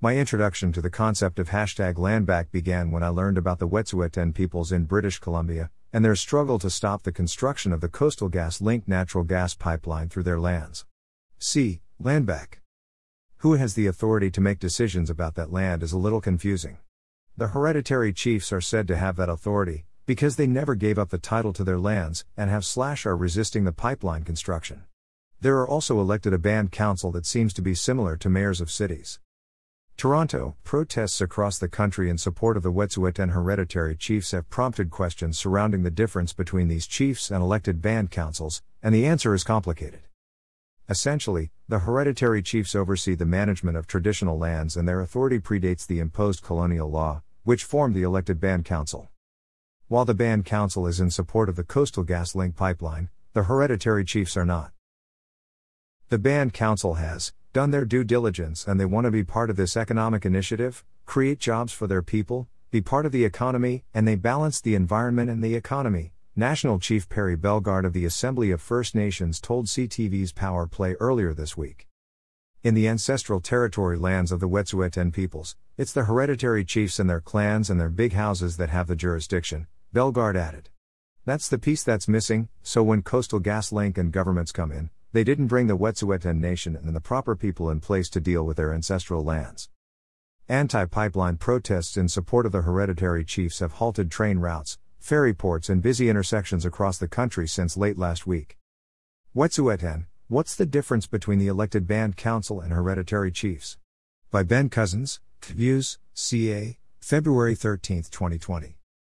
My introduction to the concept of hashtag landback began when I learned about the Wet'suwet'en peoples in British Columbia, and their struggle to stop the construction of the Coastal GasLink natural gas pipeline through their lands. See, landback. Who has the authority to make decisions about that land is a little confusing. The hereditary chiefs are said to have that authority, because they never gave up the title to their lands, and have slash are resisting the pipeline construction. There are also elected a band council that seems to be similar to mayors of cities. Toronto, protests across the country in support of the Wet'suwet'en hereditary chiefs have prompted questions surrounding the difference between these chiefs and elected band councils, and the answer is complicated. Essentially, the hereditary chiefs oversee the management of traditional lands and their authority predates the imposed colonial law, which formed the elected Band Council. While the Band Council is in support of the Coastal GasLink pipeline, the hereditary chiefs are not. The Band Council has done their due diligence and they want to be part of this economic initiative, create jobs for their people, be part of the economy, and they balance the environment and the economy, National Chief Perry Bellegarde of the Assembly of First Nations told CTV's Power Play earlier this week. In the ancestral territory lands of the Wet'suwet'en peoples, it's the hereditary chiefs and their clans and their big houses that have the jurisdiction, Bellegarde added. That's the piece that's missing, so when Coastal GasLink and governments come in, they didn't bring the Wet'suwet'en nation and the proper people in place to deal with their ancestral lands. Anti pipeline protests in support of the hereditary chiefs have halted train routes, ferry ports, and busy intersections across the country since late last week. Wet'suwet'en, What's the Difference Between the Elected Band Council and Hereditary Chiefs? By Ben Cousins, Views, CA, February 13, 2020.